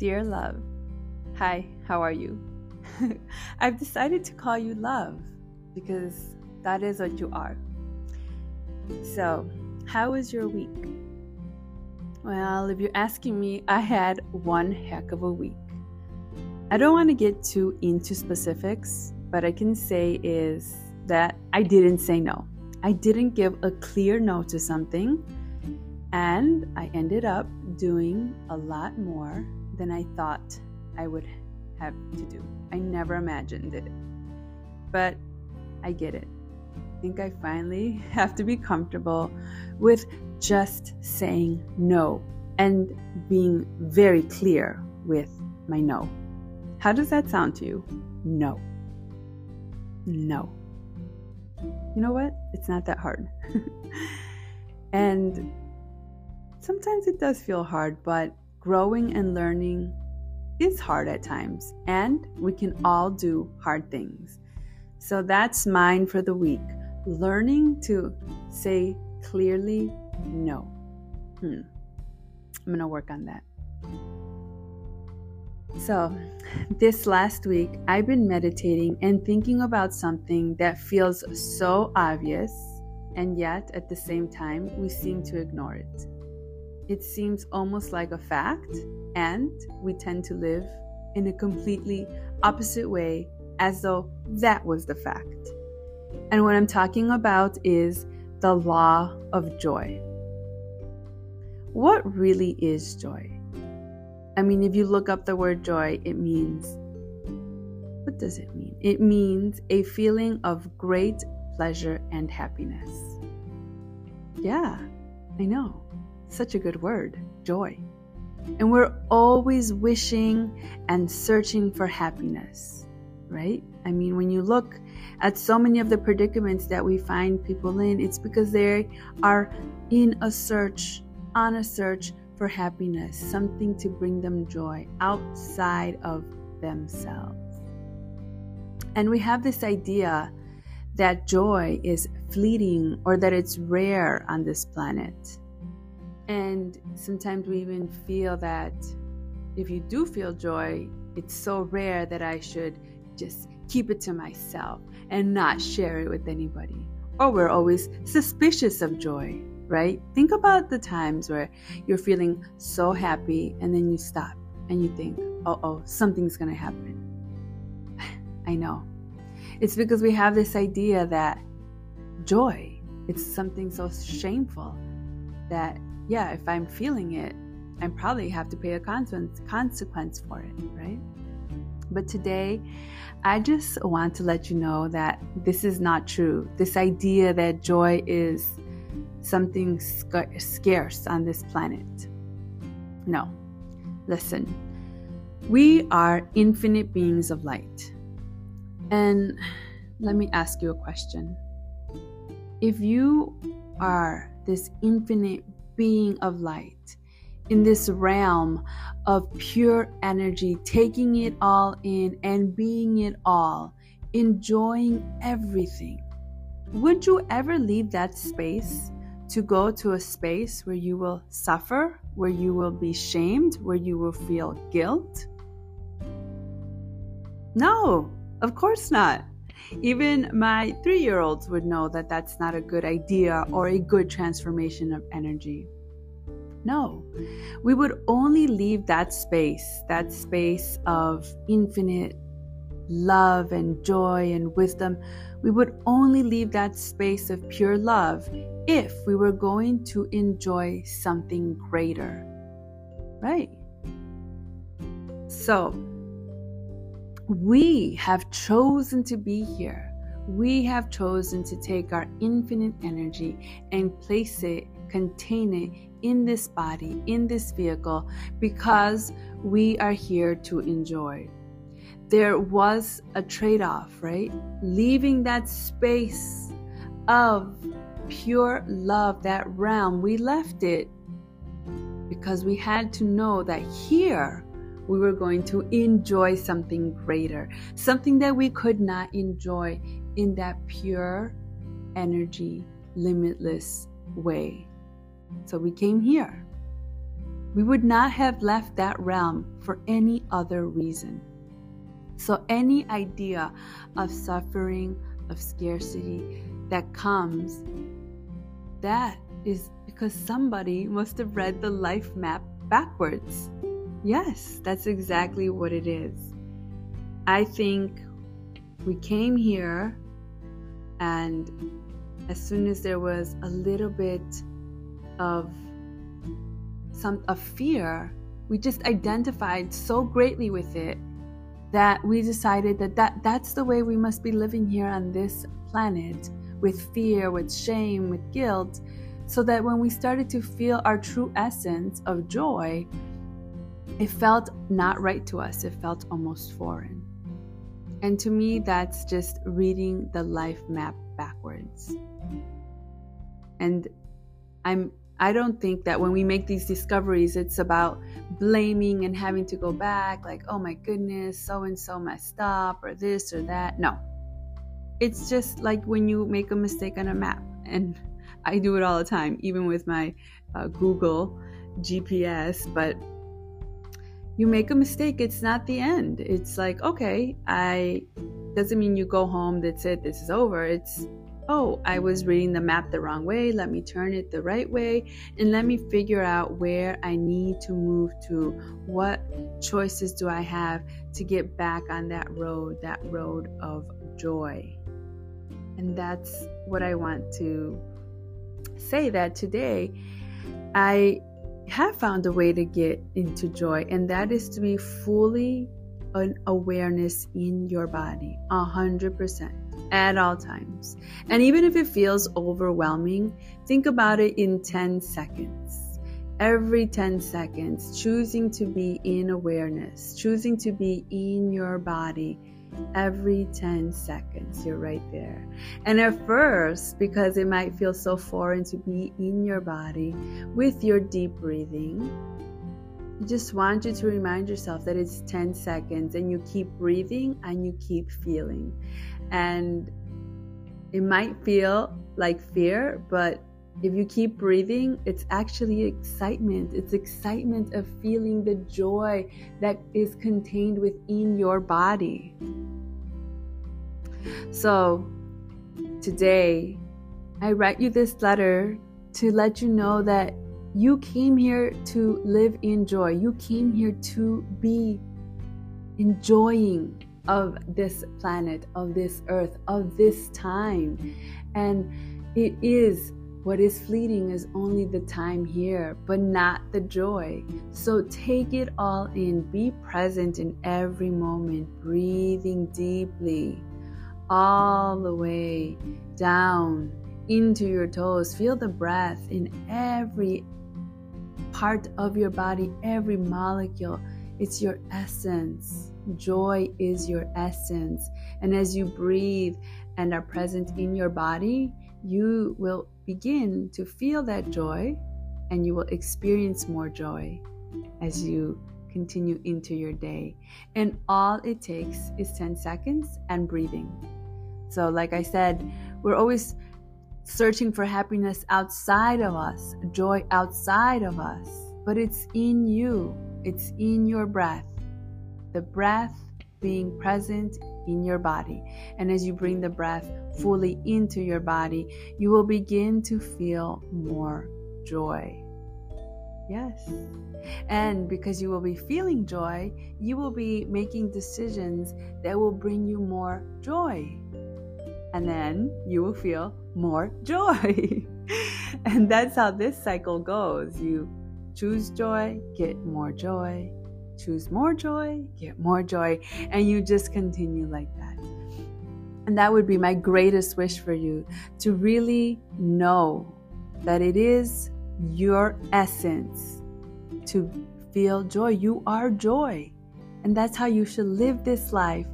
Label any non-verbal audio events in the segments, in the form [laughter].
Dear love, hi, how are you? [laughs] I've decided to call you love because that is what you are. So, how was your week? Well, if you're asking me, I had one heck of a week. I don't want to get too into specifics, but I can say is that I didn't say no. I didn't give a clear no to something, and I ended up doing a lot more than I thought I would have to do. I never imagined it. But I get it. I think I finally [laughs] have to be comfortable with just saying no and being very clear with my no. How does that sound to you? No. No. You know what? It's not that hard. [laughs] and sometimes it does feel hard, but growing and learning is hard at times, and we can all do hard things. So that's mine for the week learning to say clearly no. Hmm. I'm going to work on that. So, this last week, I've been meditating and thinking about something that feels so obvious, and yet at the same time, we seem to ignore it. It seems almost like a fact, and we tend to live in a completely opposite way as though that was the fact. And what I'm talking about is the law of joy. What really is joy? I mean, if you look up the word joy, it means what does it mean? It means a feeling of great pleasure and happiness. Yeah, I know. Such a good word, joy. And we're always wishing and searching for happiness, right? I mean, when you look at so many of the predicaments that we find people in, it's because they are in a search, on a search for happiness, something to bring them joy outside of themselves. And we have this idea that joy is fleeting or that it's rare on this planet. And sometimes we even feel that if you do feel joy, it's so rare that I should just keep it to myself and not share it with anybody. Or we're always suspicious of joy, right? Think about the times where you're feeling so happy and then you stop and you think, oh, oh, something's to happen. [sighs] I know. It's because we have this idea that joy, it's something so shameful that yeah, if I'm feeling it, I probably have to pay a consequence, for it, right? But today, I just want to let you know that this is not true. This idea that joy is something sc- scarce on this planet. No. Listen, we are infinite beings of light. And let me ask you a question. If you are this infinite being of light, in this realm of pure energy, taking it all in and being it all, enjoying everything. Would you ever leave that space to go to a space where you will suffer, where you will be shamed, where you will feel guilt? No, of course not. Even my three year olds would know that that's not a good idea or a good transformation of energy. No, we would only leave that space, that space of infinite love and joy and wisdom. We would only leave that space of pure love if we were going to enjoy something greater. Right? So, we have chosen to be here. We have chosen to take our infinite energy and place it, contain it in this body, in this vehicle, because we are here to enjoy. There was a trade off, right? Leaving that space of pure love, that realm, we left it because we had to know that here we were going to enjoy something greater, something that we could not enjoy in that pure energy, limitless way. So we came here. We would not have left that realm for any other reason. So, any idea of suffering, of scarcity that comes, that is because somebody must have read the life map backwards. Yes, that's exactly what it is. I think we came here, and as soon as there was a little bit of some of fear, we just identified so greatly with it that we decided that, that that's the way we must be living here on this planet with fear, with shame, with guilt, so that when we started to feel our true essence of joy, it felt not right to us. It felt almost foreign. And to me, that's just reading the life map backwards. And I'm I don't think that when we make these discoveries, it's about blaming and having to go back, like, oh my goodness, so and so messed up, or this or that. No. It's just like when you make a mistake on a map. And [laughs] I do it all the time, even with my uh, Google GPS. But you make a mistake, it's not the end. It's like, okay, I doesn't mean you go home, that's it, this is over. It's oh, I was reading the map the wrong way. Let me turn it the right way and let me figure out where I need to move to. What choices do I have to get back on that road, that road of joy? And that's what I want to say that today I have found a way to get into joy, and that is to be fully an awareness in your body, a hundred percent at all times. And even if it feels overwhelming, think about it in 10 seconds. Every 10 seconds, choosing to be in awareness, choosing to be in your body. Every 10 seconds, you're right there. And at first, because it might feel so foreign to be in your body with your deep breathing, I just want you to remind yourself that it's 10 seconds and you keep breathing and you keep feeling. And it might feel like fear, but if you keep breathing, it's actually excitement. It's excitement of feeling the joy that is contained within your body. So, today, I write you this letter to let you know that you came here to live in joy. You came here to be enjoying of this planet, of this earth, of this time. And it is what is fleeting is only the time here, but not the joy. So take it all in. Be present in every moment, breathing deeply all the way down into your toes. Feel the breath in every part of your body, every molecule. It's your essence. Joy is your essence. And as you breathe and are present in your body, you will begin to feel that joy and you will experience more joy as you continue into your day. And all it takes is 10 seconds and breathing. So, like I said, we're always searching for happiness outside of us, joy outside of us, but it's in you, it's in your breath. The breath being present in your body. And as you bring the breath fully into your body, you will begin to feel more joy. Yes. And because you will be feeling joy, you will be making decisions that will bring you more joy. And then you will feel more [laughs] joy. and that's how this cycle goes. You choose joy, get more joy, choose more joy, get more joy, and you just continue like that. And that would be my greatest wish for you to really know that it is your essence to feel joy. You are joy. And that's how you should live this life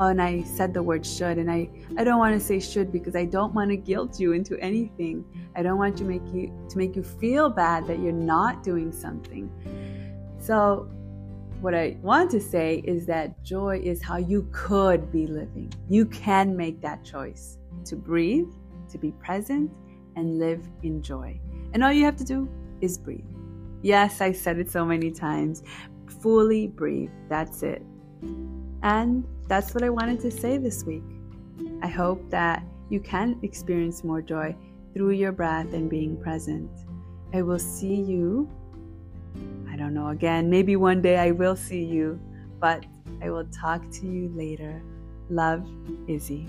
oh, and I said the word should, and I, I don't want to say should because I don't want to guilt you into anything. I don't want to make you to make you feel bad that you're not doing something. So what I want to say is that joy is how you could be living. You can make that choice to breathe, to be present, and live in joy. And all you have to do is breathe. Yes, I said it so many times. Fully breathe. That's it. And that's what I wanted to say this week. I hope that you can experience more joy through your breath and being present. I will see you. I don't know, again, maybe one day I will see you, but I will talk to you later. Love, Izzy.